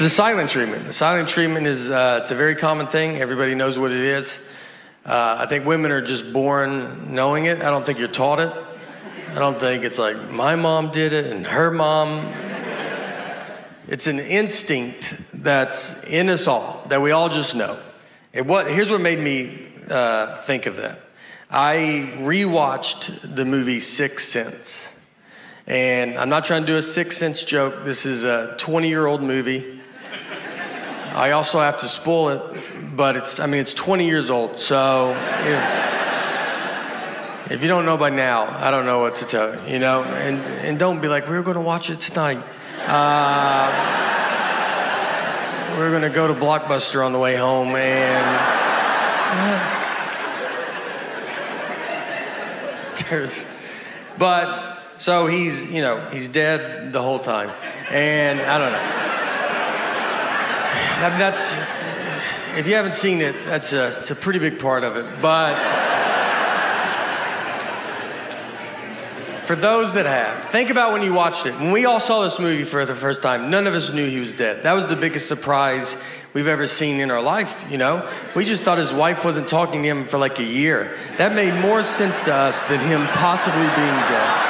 It's the silent treatment. The silent treatment is uh, it's a very common thing. Everybody knows what it is. Uh, I think women are just born knowing it. I don't think you're taught it. I don't think it's like my mom did it and her mom. It's an instinct that's in us all that we all just know. And what here's what made me uh, think of that. I rewatched the movie Sixth Sense. And I'm not trying to do a Sixth Sense joke. This is a 20 year old movie. I also have to spoil it, but it's, I mean, it's 20 years old. So if, if you don't know by now, I don't know what to tell you, you know? And, and don't be like, we are going to watch it tonight. Uh, we're going to go to Blockbuster on the way home and. There's, but so he's, you know, he's dead the whole time. And I don't know. I mean, that's, if you haven't seen it, that's a, it's a pretty big part of it. But for those that have, think about when you watched it. When we all saw this movie for the first time, none of us knew he was dead. That was the biggest surprise we've ever seen in our life, you know? We just thought his wife wasn't talking to him for like a year. That made more sense to us than him possibly being dead.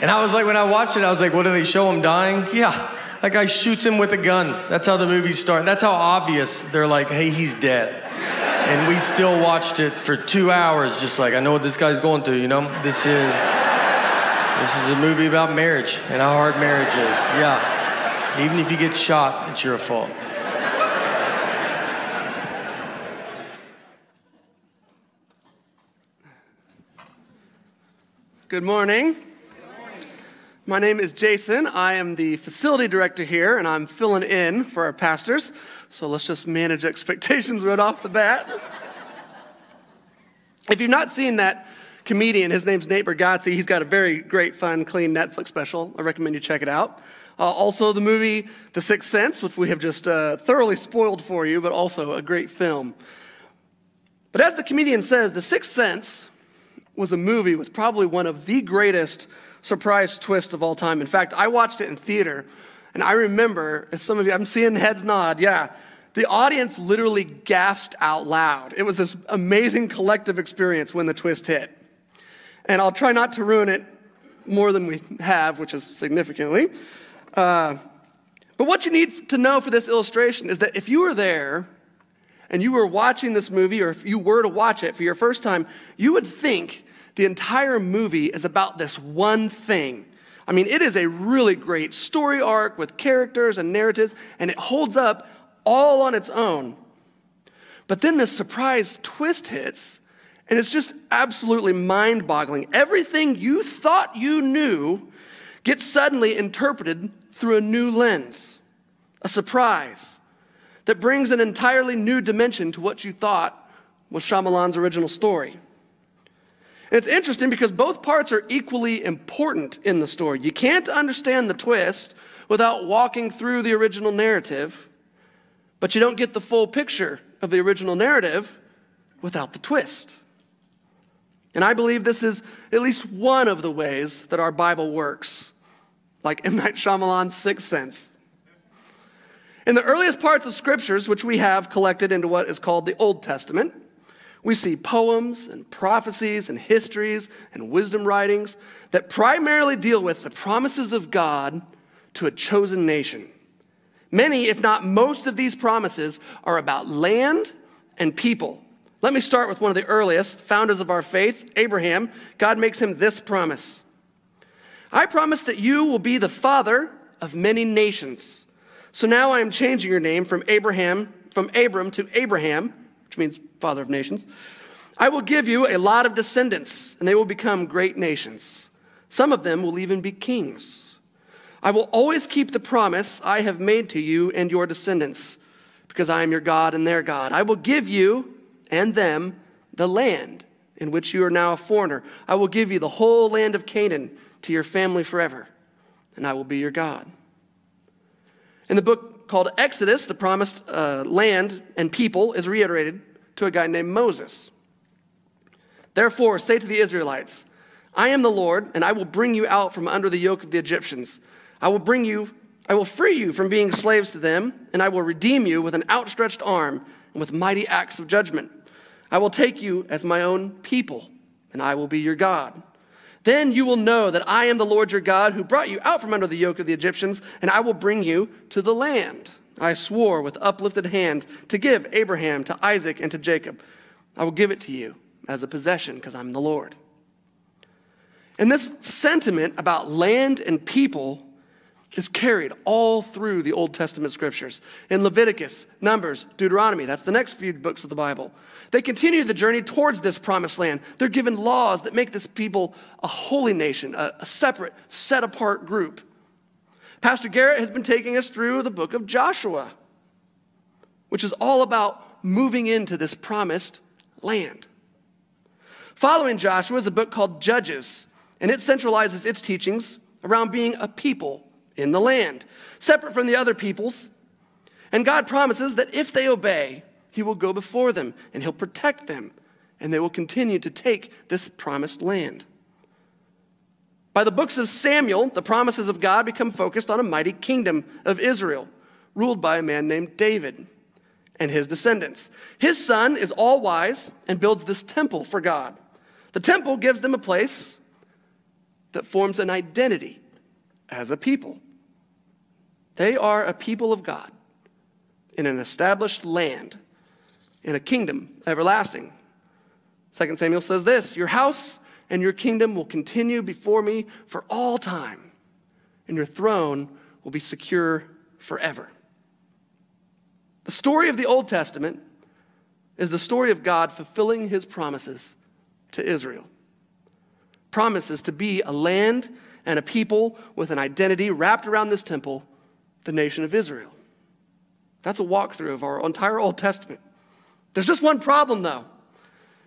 And I was like, when I watched it, I was like, what do they show him dying? Yeah, that guy shoots him with a gun. That's how the movie starts. That's how obvious they're like, hey, he's dead. And we still watched it for two hours, just like, I know what this guy's going through, you know? This is, this is a movie about marriage and how hard marriage is. Yeah. Even if you get shot, it's your fault. Good morning. My name is Jason. I am the facility director here, and I'm filling in for our pastors. So let's just manage expectations right off the bat. if you've not seen that comedian, his name's Nate Bargatze. He's got a very great, fun, clean Netflix special. I recommend you check it out. Uh, also, the movie The Sixth Sense, which we have just uh, thoroughly spoiled for you, but also a great film. But as the comedian says, The Sixth Sense was a movie with probably one of the greatest surprise twist of all time. In fact, I watched it in theater, and I remember, if some of you, I'm seeing heads nod, yeah, the audience literally gasped out loud. It was this amazing collective experience when the twist hit. And I'll try not to ruin it more than we have, which is significantly. Uh, but what you need to know for this illustration is that if you were there and you were watching this movie, or if you were to watch it for your first time, you would think the entire movie is about this one thing. I mean, it is a really great story arc with characters and narratives, and it holds up all on its own. But then this surprise twist hits, and it's just absolutely mind boggling. Everything you thought you knew gets suddenly interpreted through a new lens, a surprise that brings an entirely new dimension to what you thought was Shyamalan's original story. It's interesting because both parts are equally important in the story. You can't understand the twist without walking through the original narrative, but you don't get the full picture of the original narrative without the twist. And I believe this is at least one of the ways that our Bible works, like M. Night Shyamalan's Sixth Sense. In the earliest parts of scriptures, which we have collected into what is called the Old Testament, we see poems and prophecies and histories and wisdom writings that primarily deal with the promises of God to a chosen nation. Many, if not most, of these promises are about land and people. Let me start with one of the earliest founders of our faith, Abraham. God makes him this promise I promise that you will be the father of many nations. So now I am changing your name from Abraham, from Abram to Abraham which means father of nations. I will give you a lot of descendants, and they will become great nations. Some of them will even be kings. I will always keep the promise I have made to you and your descendants, because I am your God and their God. I will give you and them the land in which you are now a foreigner. I will give you the whole land of Canaan to your family forever, and I will be your God. In the book called Exodus, the promised uh, land and people, is reiterated to a guy named Moses. Therefore, say to the Israelites, I am the Lord, and I will bring you out from under the yoke of the Egyptians. I will bring you, I will free you from being slaves to them, and I will redeem you with an outstretched arm and with mighty acts of judgment. I will take you as my own people, and I will be your God. Then you will know that I am the Lord your God who brought you out from under the yoke of the Egyptians, and I will bring you to the land. I swore with uplifted hand to give Abraham, to Isaac, and to Jacob. I will give it to you as a possession because I'm the Lord. And this sentiment about land and people is carried all through the Old Testament scriptures. In Leviticus, Numbers, Deuteronomy, that's the next few books of the Bible. They continue the journey towards this promised land. They're given laws that make this people a holy nation, a, a separate, set apart group. Pastor Garrett has been taking us through the book of Joshua, which is all about moving into this promised land. Following Joshua is a book called Judges, and it centralizes its teachings around being a people in the land, separate from the other peoples. And God promises that if they obey, He will go before them and He'll protect them, and they will continue to take this promised land. By the books of Samuel, the promises of God become focused on a mighty kingdom of Israel, ruled by a man named David and his descendants. His son is all wise and builds this temple for God. The temple gives them a place that forms an identity as a people. They are a people of God in an established land, in a kingdom everlasting. 2 Samuel says this Your house and your kingdom will continue before me for all time, and your throne will be secure forever. The story of the Old Testament is the story of God fulfilling his promises to Israel. Promises to be a land and a people with an identity wrapped around this temple, the nation of Israel. That's a walkthrough of our entire Old Testament. There's just one problem, though.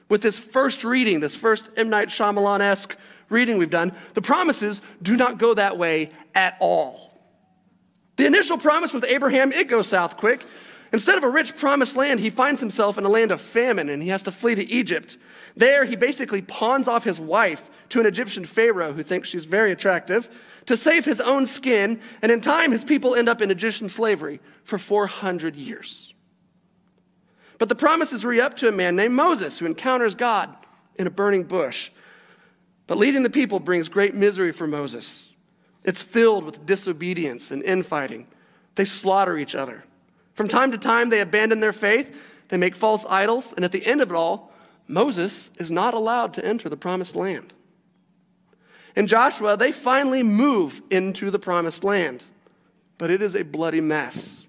With this first reading, this first M. Night Shyamalan esque reading we've done, the promises do not go that way at all. The initial promise with Abraham, it goes south quick. Instead of a rich promised land, he finds himself in a land of famine and he has to flee to Egypt. There, he basically pawns off his wife to an Egyptian Pharaoh who thinks she's very attractive to save his own skin, and in time, his people end up in Egyptian slavery for 400 years. But the promises re up to a man named Moses who encounters God in a burning bush. But leading the people brings great misery for Moses. It's filled with disobedience and infighting. They slaughter each other. From time to time, they abandon their faith, they make false idols, and at the end of it all, Moses is not allowed to enter the promised land. In Joshua, they finally move into the promised land, but it is a bloody mess.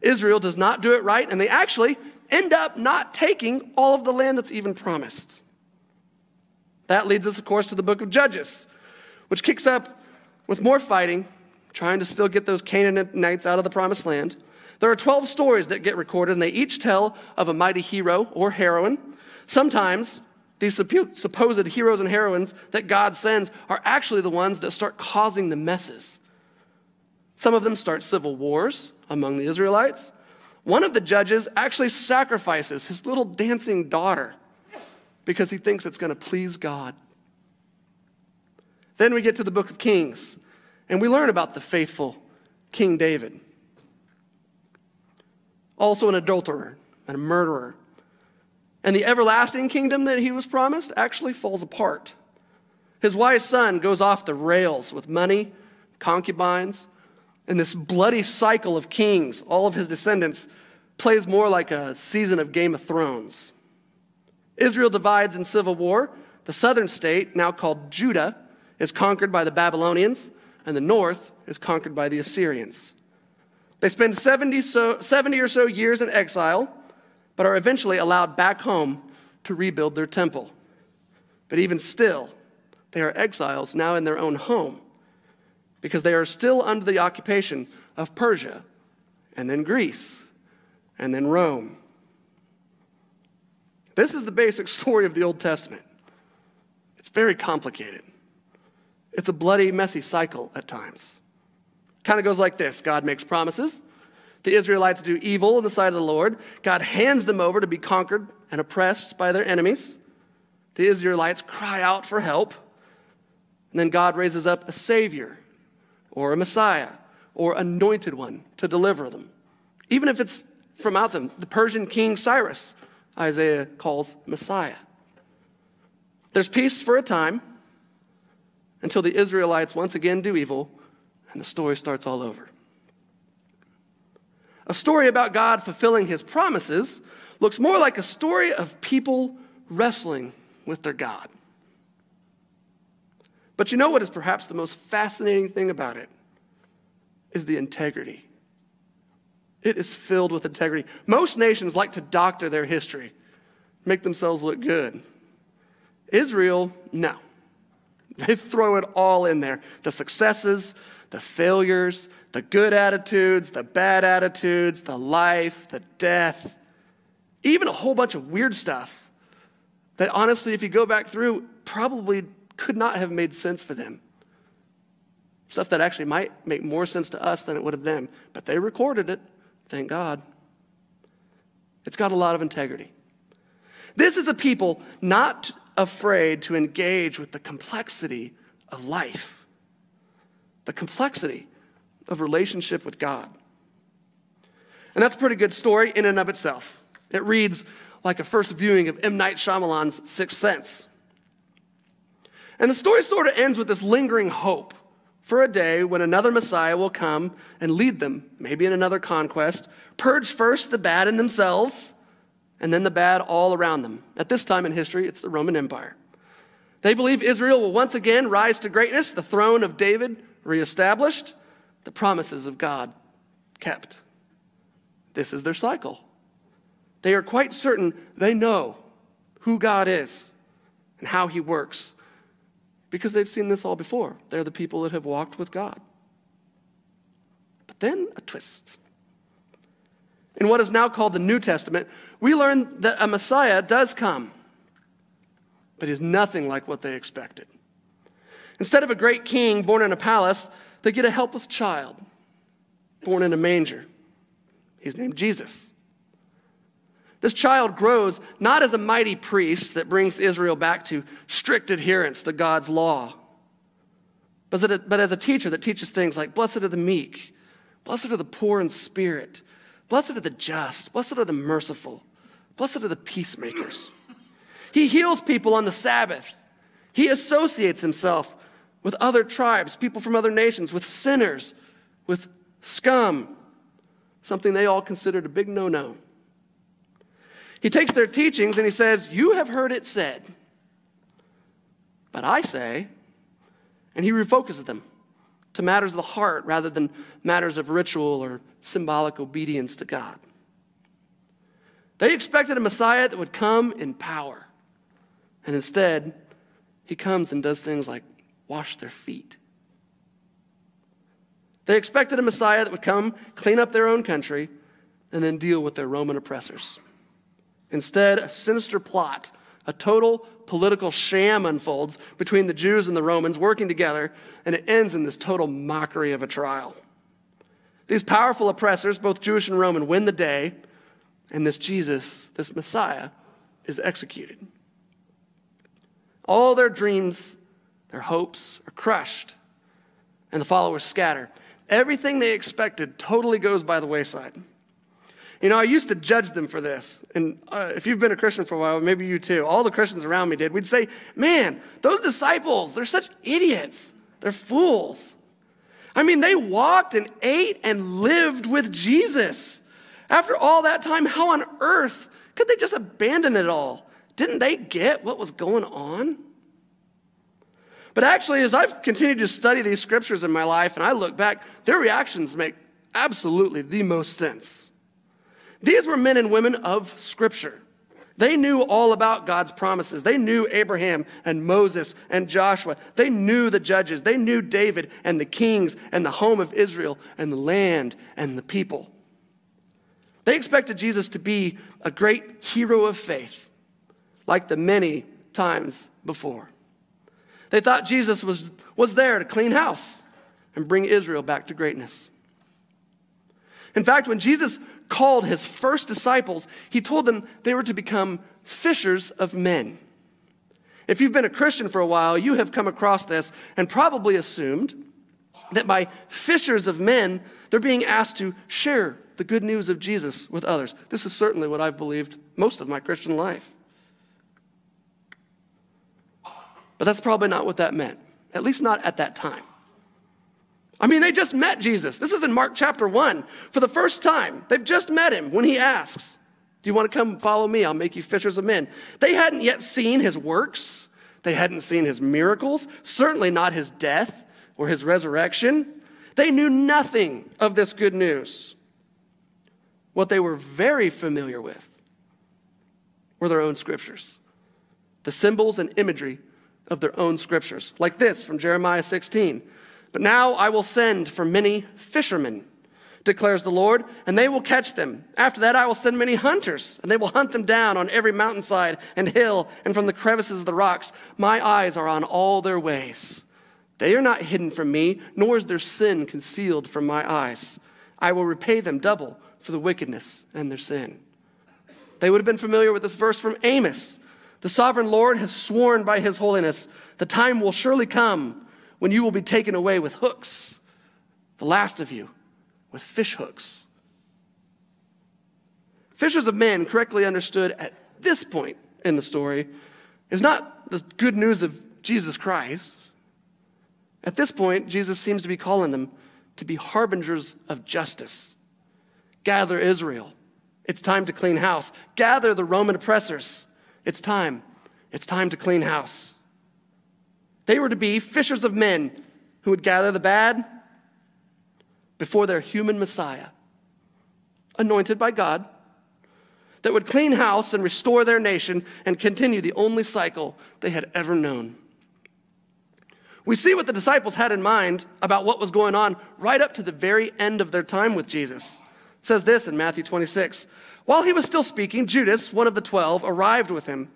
Israel does not do it right, and they actually end up not taking all of the land that's even promised. That leads us, of course, to the book of Judges, which kicks up with more fighting, trying to still get those Canaanites out of the promised land. There are 12 stories that get recorded, and they each tell of a mighty hero or heroine. Sometimes these supposed heroes and heroines that God sends are actually the ones that start causing the messes. Some of them start civil wars among the Israelites. One of the judges actually sacrifices his little dancing daughter because he thinks it's going to please God. Then we get to the book of Kings, and we learn about the faithful King David also an adulterer and a murderer. And the everlasting kingdom that he was promised actually falls apart. His wise son goes off the rails with money, concubines, and this bloody cycle of kings, all of his descendants, plays more like a season of Game of Thrones. Israel divides in civil war. The southern state, now called Judah, is conquered by the Babylonians, and the north is conquered by the Assyrians. They spend 70, so, 70 or so years in exile, but are eventually allowed back home to rebuild their temple. But even still, they are exiles now in their own home because they are still under the occupation of Persia and then Greece and then Rome. This is the basic story of the Old Testament. It's very complicated. It's a bloody, messy cycle at times. Kind of goes like this God makes promises. The Israelites do evil in the sight of the Lord. God hands them over to be conquered and oppressed by their enemies. the Israelites cry out for help. And then God raises up a Savior or a Messiah or anointed one to deliver them. Even if it's from out them, the Persian king Cyrus, Isaiah calls Messiah. There's peace for a time until the Israelites once again do evil and the story starts all over. A story about God fulfilling his promises looks more like a story of people wrestling with their God. But you know what is perhaps the most fascinating thing about it? Is the integrity. It is filled with integrity. Most nations like to doctor their history, make themselves look good. Israel, no. They throw it all in there the successes, the failures, the good attitudes, the bad attitudes, the life, the death, even a whole bunch of weird stuff that honestly, if you go back through, probably could not have made sense for them. Stuff that actually might make more sense to us than it would have them. But they recorded it, thank God. It's got a lot of integrity. This is a people not afraid to engage with the complexity of life, the complexity of relationship with God. And that's a pretty good story in and of itself. It reads like a first viewing of M. Night Shyamalan's Sixth Sense. And the story sort of ends with this lingering hope for a day when another Messiah will come and lead them, maybe in another conquest, purge first the bad in themselves and then the bad all around them. At this time in history, it's the Roman Empire. They believe Israel will once again rise to greatness, the throne of David reestablished, the promises of God kept. This is their cycle. They are quite certain they know who God is and how he works because they've seen this all before. They're the people that have walked with God. But then a twist. In what is now called the New Testament, we learn that a Messiah does come, but he's nothing like what they expected. Instead of a great king born in a palace, they get a helpless child born in a manger. He's named Jesus. This child grows not as a mighty priest that brings Israel back to strict adherence to God's law, but as a teacher that teaches things like blessed are the meek, blessed are the poor in spirit, blessed are the just, blessed are the merciful, blessed are the peacemakers. He heals people on the Sabbath. He associates himself with other tribes, people from other nations, with sinners, with scum, something they all considered a big no no. He takes their teachings and he says, You have heard it said, but I say, and he refocuses them to matters of the heart rather than matters of ritual or symbolic obedience to God. They expected a Messiah that would come in power. And instead, he comes and does things like wash their feet. They expected a Messiah that would come, clean up their own country, and then deal with their Roman oppressors. Instead, a sinister plot, a total political sham unfolds between the Jews and the Romans working together, and it ends in this total mockery of a trial. These powerful oppressors, both Jewish and Roman, win the day, and this Jesus, this Messiah, is executed. All their dreams, their hopes are crushed, and the followers scatter. Everything they expected totally goes by the wayside. You know, I used to judge them for this. And uh, if you've been a Christian for a while, maybe you too, all the Christians around me did. We'd say, man, those disciples, they're such idiots. They're fools. I mean, they walked and ate and lived with Jesus. After all that time, how on earth could they just abandon it all? Didn't they get what was going on? But actually, as I've continued to study these scriptures in my life and I look back, their reactions make absolutely the most sense. These were men and women of Scripture. They knew all about God's promises. They knew Abraham and Moses and Joshua. They knew the judges. They knew David and the kings and the home of Israel and the land and the people. They expected Jesus to be a great hero of faith, like the many times before. They thought Jesus was, was there to clean house and bring Israel back to greatness. In fact, when Jesus called his first disciples, he told them they were to become fishers of men. If you've been a Christian for a while, you have come across this and probably assumed that by fishers of men, they're being asked to share the good news of Jesus with others. This is certainly what I've believed most of my Christian life. But that's probably not what that meant, at least not at that time. I mean, they just met Jesus. This is in Mark chapter 1 for the first time. They've just met him when he asks, Do you want to come follow me? I'll make you fishers of men. They hadn't yet seen his works, they hadn't seen his miracles, certainly not his death or his resurrection. They knew nothing of this good news. What they were very familiar with were their own scriptures, the symbols and imagery of their own scriptures, like this from Jeremiah 16. But now I will send for many fishermen, declares the Lord, and they will catch them. After that, I will send many hunters, and they will hunt them down on every mountainside and hill and from the crevices of the rocks. My eyes are on all their ways. They are not hidden from me, nor is their sin concealed from my eyes. I will repay them double for the wickedness and their sin. They would have been familiar with this verse from Amos. The sovereign Lord has sworn by his holiness, the time will surely come when you will be taken away with hooks, the last of you with fish hooks. Fishers of men, correctly understood at this point in the story, is not the good news of Jesus Christ. At this point, Jesus seems to be calling them to be harbingers of justice. Gather Israel. It's time to clean house. Gather the Roman oppressors. It's time. It's time to clean house. They were to be fishers of men who would gather the bad before their human Messiah, anointed by God, that would clean house and restore their nation and continue the only cycle they had ever known. We see what the disciples had in mind about what was going on right up to the very end of their time with Jesus. It says this in Matthew 26. While he was still speaking, Judas, one of the twelve, arrived with him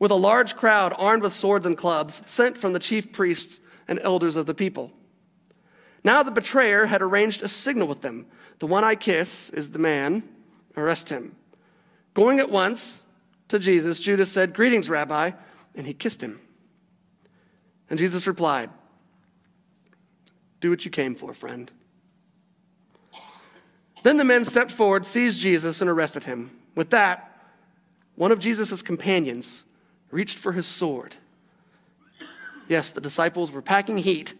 with a large crowd armed with swords and clubs, sent from the chief priests and elders of the people. Now the betrayer had arranged a signal with them. The one I kiss is the man, arrest him. Going at once to Jesus, Judas said, Greetings, Rabbi, and he kissed him. And Jesus replied, Do what you came for, friend. Then the men stepped forward, seized Jesus, and arrested him. With that, one of Jesus' companions, reached for his sword. Yes, the disciples were packing heat.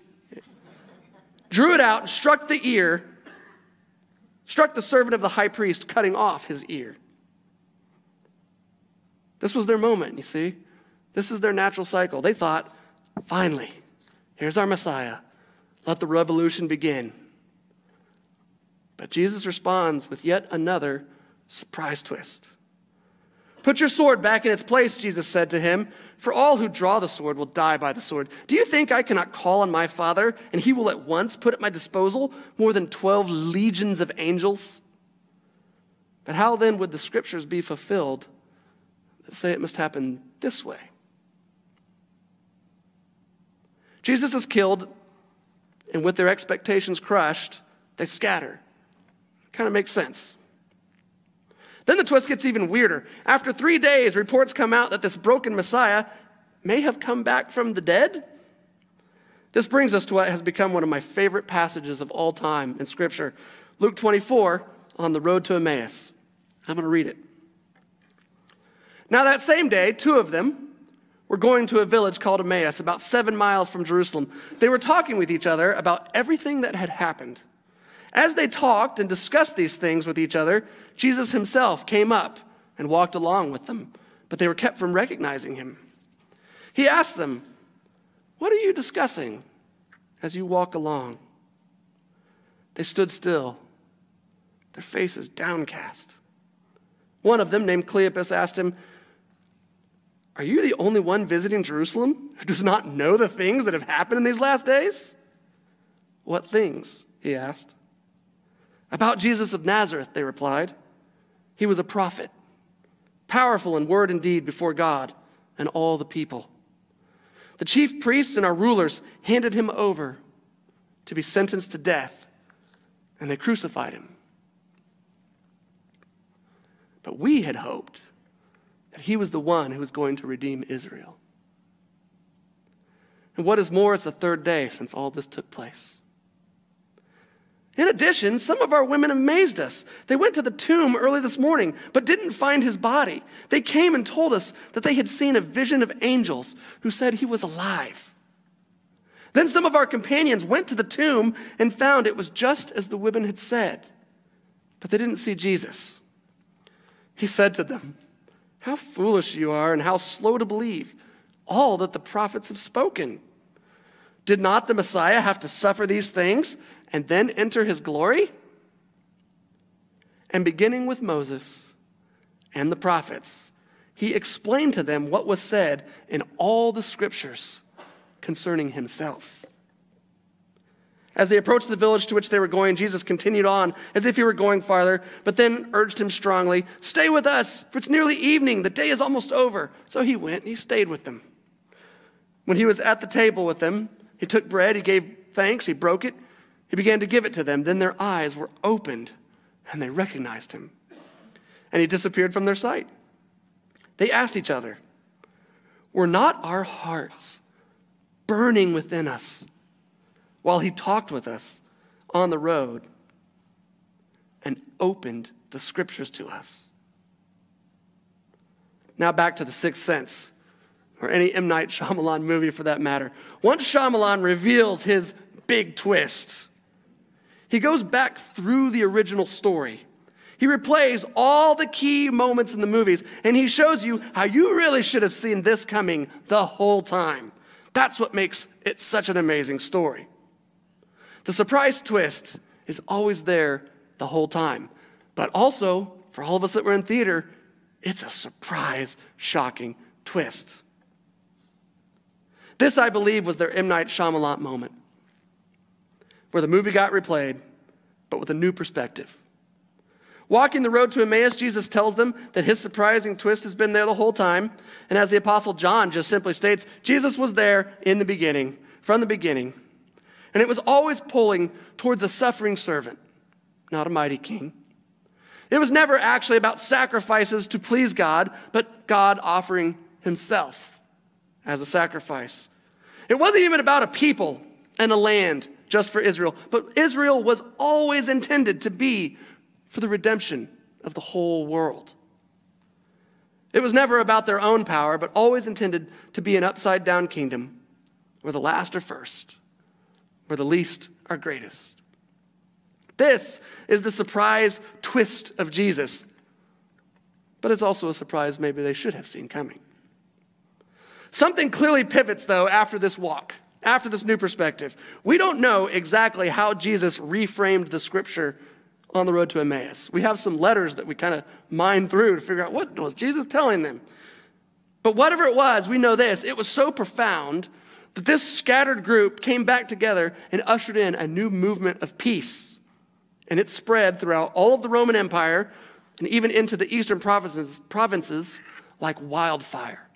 Drew it out and struck the ear, struck the servant of the high priest, cutting off his ear. This was their moment, you see. This is their natural cycle. They thought, finally, here's our Messiah. Let the revolution begin. But Jesus responds with yet another surprise twist. Put your sword back in its place, Jesus said to him, for all who draw the sword will die by the sword. Do you think I cannot call on my Father, and he will at once put at my disposal more than 12 legions of angels? But how then would the scriptures be fulfilled that say it must happen this way? Jesus is killed, and with their expectations crushed, they scatter. Kind of makes sense. Then the twist gets even weirder. After three days, reports come out that this broken Messiah may have come back from the dead. This brings us to what has become one of my favorite passages of all time in Scripture Luke 24 on the road to Emmaus. I'm going to read it. Now, that same day, two of them were going to a village called Emmaus, about seven miles from Jerusalem. They were talking with each other about everything that had happened. As they talked and discussed these things with each other, Jesus himself came up and walked along with them, but they were kept from recognizing him. He asked them, What are you discussing as you walk along? They stood still, their faces downcast. One of them, named Cleopas, asked him, Are you the only one visiting Jerusalem who does not know the things that have happened in these last days? What things? he asked. About Jesus of Nazareth, they replied. He was a prophet, powerful in word and deed before God and all the people. The chief priests and our rulers handed him over to be sentenced to death, and they crucified him. But we had hoped that he was the one who was going to redeem Israel. And what is more, it's the third day since all this took place. In addition, some of our women amazed us. They went to the tomb early this morning, but didn't find his body. They came and told us that they had seen a vision of angels who said he was alive. Then some of our companions went to the tomb and found it was just as the women had said, but they didn't see Jesus. He said to them, How foolish you are, and how slow to believe all that the prophets have spoken. Did not the Messiah have to suffer these things and then enter his glory? And beginning with Moses and the prophets, he explained to them what was said in all the scriptures concerning himself. As they approached the village to which they were going, Jesus continued on as if he were going farther, but then urged him strongly, Stay with us, for it's nearly evening. The day is almost over. So he went and he stayed with them. When he was at the table with them, he took bread, he gave thanks, he broke it, he began to give it to them. Then their eyes were opened and they recognized him. And he disappeared from their sight. They asked each other, Were not our hearts burning within us while he talked with us on the road and opened the scriptures to us? Now back to the sixth sense, or any M. Night Shyamalan movie for that matter. Once Shyamalan reveals his big twist, he goes back through the original story. He replays all the key moments in the movies and he shows you how you really should have seen this coming the whole time. That's what makes it such an amazing story. The surprise twist is always there the whole time. But also, for all of us that were in theater, it's a surprise, shocking twist. This, I believe, was their M. Night Shyamalan moment where the movie got replayed, but with a new perspective. Walking the road to Emmaus, Jesus tells them that his surprising twist has been there the whole time. And as the Apostle John just simply states, Jesus was there in the beginning, from the beginning. And it was always pulling towards a suffering servant, not a mighty king. It was never actually about sacrifices to please God, but God offering himself as a sacrifice. It wasn't even about a people and a land just for Israel. But Israel was always intended to be for the redemption of the whole world. It was never about their own power, but always intended to be an upside down kingdom where the last are first, where the least are greatest. This is the surprise twist of Jesus, but it's also a surprise maybe they should have seen coming. Something clearly pivots, though, after this walk after this new perspective. We don't know exactly how Jesus reframed the scripture on the road to Emmaus. We have some letters that we kind of mine through to figure out what was Jesus telling them. But whatever it was, we know this it was so profound that this scattered group came back together and ushered in a new movement of peace. And it spread throughout all of the Roman Empire and even into the eastern provinces, provinces like wildfire.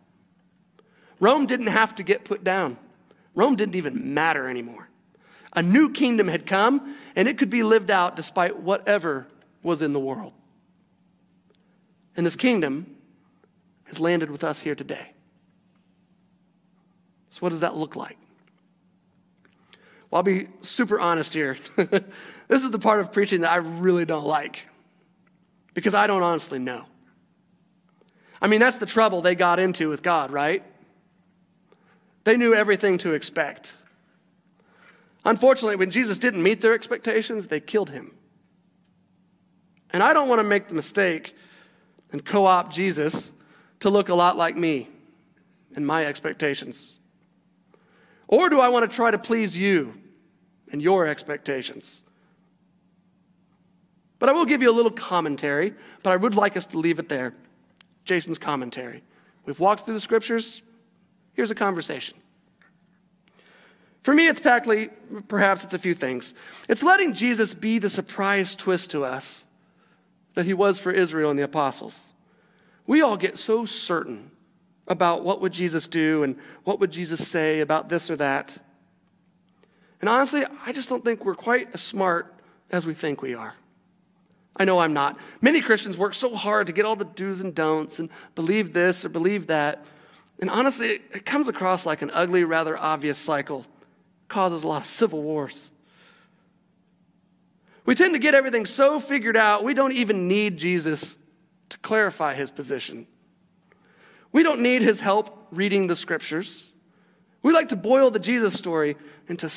Rome didn't have to get put down. Rome didn't even matter anymore. A new kingdom had come, and it could be lived out despite whatever was in the world. And this kingdom has landed with us here today. So, what does that look like? Well, I'll be super honest here. this is the part of preaching that I really don't like because I don't honestly know. I mean, that's the trouble they got into with God, right? They knew everything to expect. Unfortunately, when Jesus didn't meet their expectations, they killed him. And I don't want to make the mistake and co opt Jesus to look a lot like me and my expectations. Or do I want to try to please you and your expectations? But I will give you a little commentary, but I would like us to leave it there. Jason's commentary. We've walked through the scriptures, Here's a conversation. For me, it's practically, perhaps it's a few things. It's letting Jesus be the surprise twist to us that he was for Israel and the apostles. We all get so certain about what would Jesus do and what would Jesus say about this or that. And honestly, I just don't think we're quite as smart as we think we are. I know I'm not. Many Christians work so hard to get all the do's and don'ts and believe this or believe that. And honestly, it comes across like an ugly, rather obvious cycle, causes a lot of civil wars. We tend to get everything so figured out, we don't even need Jesus to clarify his position. We don't need his help reading the scriptures. We like to boil the Jesus story into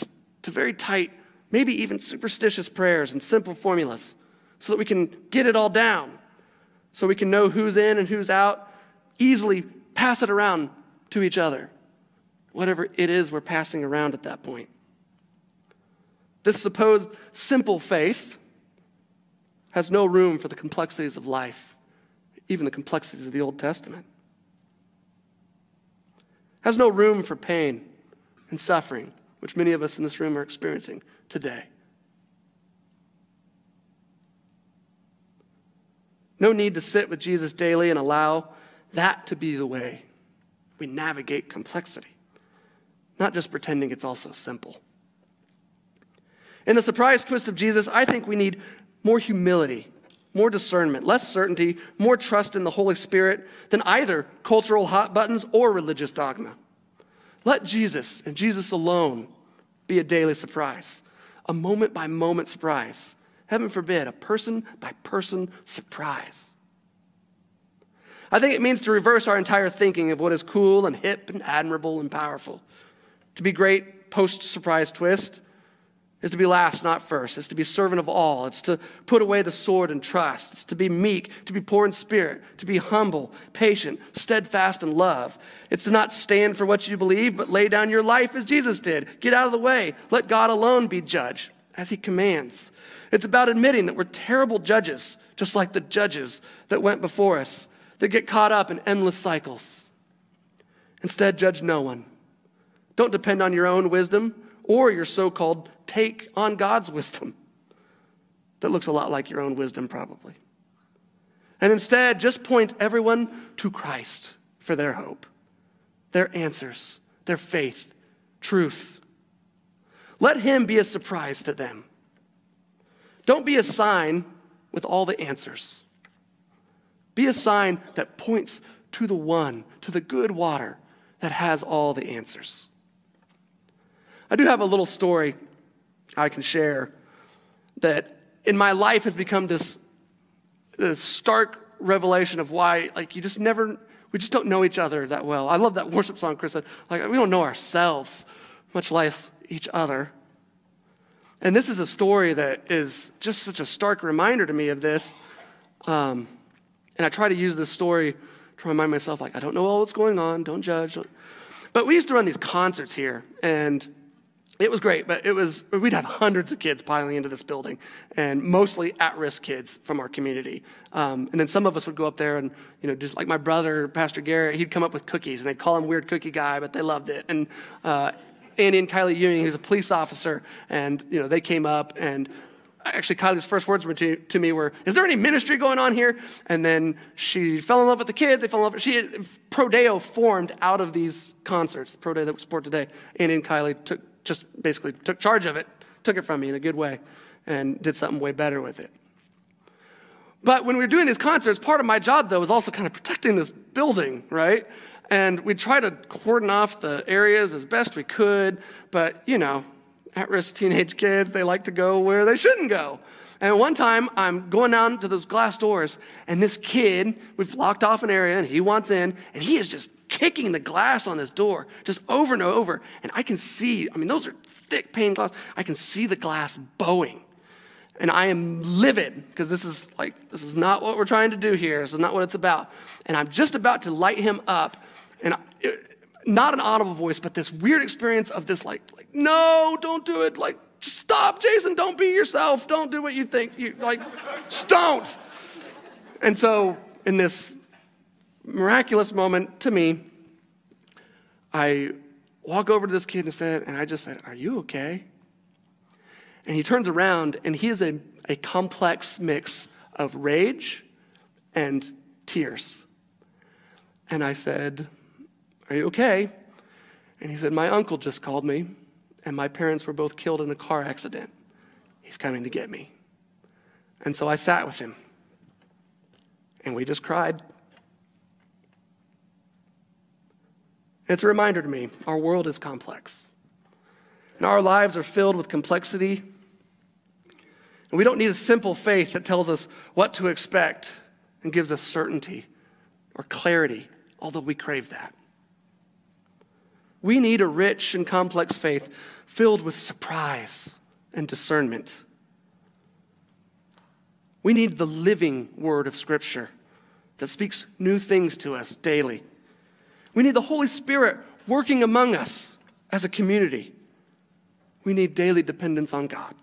to very tight, maybe even superstitious prayers and simple formulas so that we can get it all down, so we can know who's in and who's out, easily pass it around to each other, whatever it is we're passing around at that point. This supposed simple faith has no room for the complexities of life, even the complexities of the Old Testament. Has no room for pain and suffering, which many of us in this room are experiencing today. No need to sit with Jesus daily and allow that to be the way we navigate complexity, not just pretending it's also simple. In the surprise twist of Jesus, I think we need more humility, more discernment, less certainty, more trust in the Holy Spirit than either cultural hot buttons or religious dogma. Let Jesus and Jesus alone be a daily surprise, a moment by moment surprise. Heaven forbid, a person by person surprise. I think it means to reverse our entire thinking of what is cool and hip and admirable and powerful. To be great post surprise twist is to be last, not first. It's to be servant of all. It's to put away the sword and trust. It's to be meek, to be poor in spirit, to be humble, patient, steadfast in love. It's to not stand for what you believe, but lay down your life as Jesus did. Get out of the way. Let God alone be judge, as he commands. It's about admitting that we're terrible judges, just like the judges that went before us, that get caught up in endless cycles. Instead, judge no one. Don't depend on your own wisdom or your so called take on God's wisdom that looks a lot like your own wisdom, probably. And instead, just point everyone to Christ for their hope, their answers, their faith, truth. Let Him be a surprise to them. Don't be a sign with all the answers. Be a sign that points to the one, to the good water that has all the answers. I do have a little story I can share that in my life has become this, this stark revelation of why, like, you just never, we just don't know each other that well. I love that worship song Chris said, like, we don't know ourselves, much less each other. And this is a story that is just such a stark reminder to me of this. Um, and I try to use this story to remind myself, like, I don't know all what's going on, don't judge. But we used to run these concerts here, and it was great, but it was we'd have hundreds of kids piling into this building, and mostly at-risk kids from our community. Um, and then some of us would go up there and you know, just like my brother, Pastor Garrett, he'd come up with cookies, and they'd call him weird cookie guy, but they loved it. And uh, Andy and Kylie Ewing, he was a police officer, and you know they came up and actually Kylie's first words to, to, me were, "Is there any ministry going on here?" And then she fell in love with the kids. They fell in love. She Prodeo formed out of these concerts. Prodeo that we support today. And Kylie took just basically took charge of it, took it from me in a good way, and did something way better with it. But when we were doing these concerts, part of my job though was also kind of protecting this building, right? And we try to cordon off the areas as best we could, but you know, at risk teenage kids, they like to go where they shouldn't go. And one time, I'm going down to those glass doors, and this kid, we've locked off an area, and he wants in, and he is just kicking the glass on this door just over and over. And I can see, I mean, those are thick pane glass. I can see the glass bowing. And I am livid because this is like, this is not what we're trying to do here. This is not what it's about. And I'm just about to light him up. And I, not an audible voice, but this weird experience of this, like, like, no, don't do it. Like, stop, Jason, don't be yourself. Don't do what you think. You like, just don't. And so, in this miraculous moment to me, I walk over to this kid and said, and I just said, Are you okay? And he turns around and he is a, a complex mix of rage and tears. And I said, Are you okay? And he said, My uncle just called me, and my parents were both killed in a car accident. He's coming to get me. And so I sat with him, and we just cried. It's a reminder to me our world is complex. And our lives are filled with complexity. And we don't need a simple faith that tells us what to expect and gives us certainty or clarity, although we crave that. We need a rich and complex faith filled with surprise and discernment. We need the living word of Scripture that speaks new things to us daily. We need the Holy Spirit working among us as a community. We need daily dependence on God.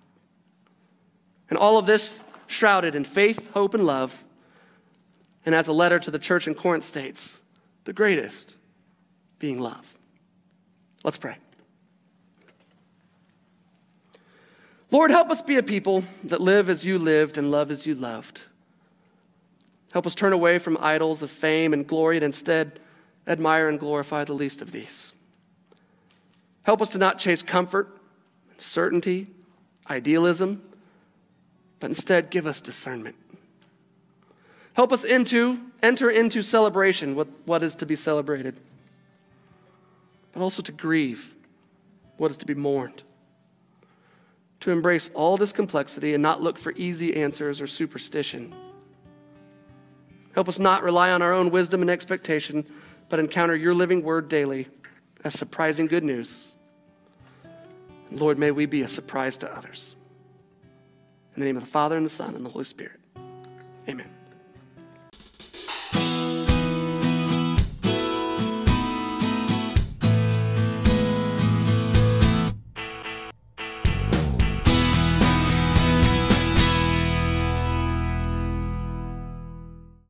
And all of this shrouded in faith, hope, and love. And as a letter to the church in Corinth states, the greatest being love. Let's pray. Lord, help us be a people that live as you lived and love as you loved. Help us turn away from idols of fame and glory and instead admire and glorify the least of these. Help us to not chase comfort, certainty, idealism, but instead give us discernment. Help us into, enter into celebration with what is to be celebrated, but also to grieve what is to be mourned. To embrace all this complexity and not look for easy answers or superstition. Help us not rely on our own wisdom and expectation, but encounter your living word daily as surprising good news. Lord, may we be a surprise to others. In the name of the Father, and the Son, and the Holy Spirit. Amen.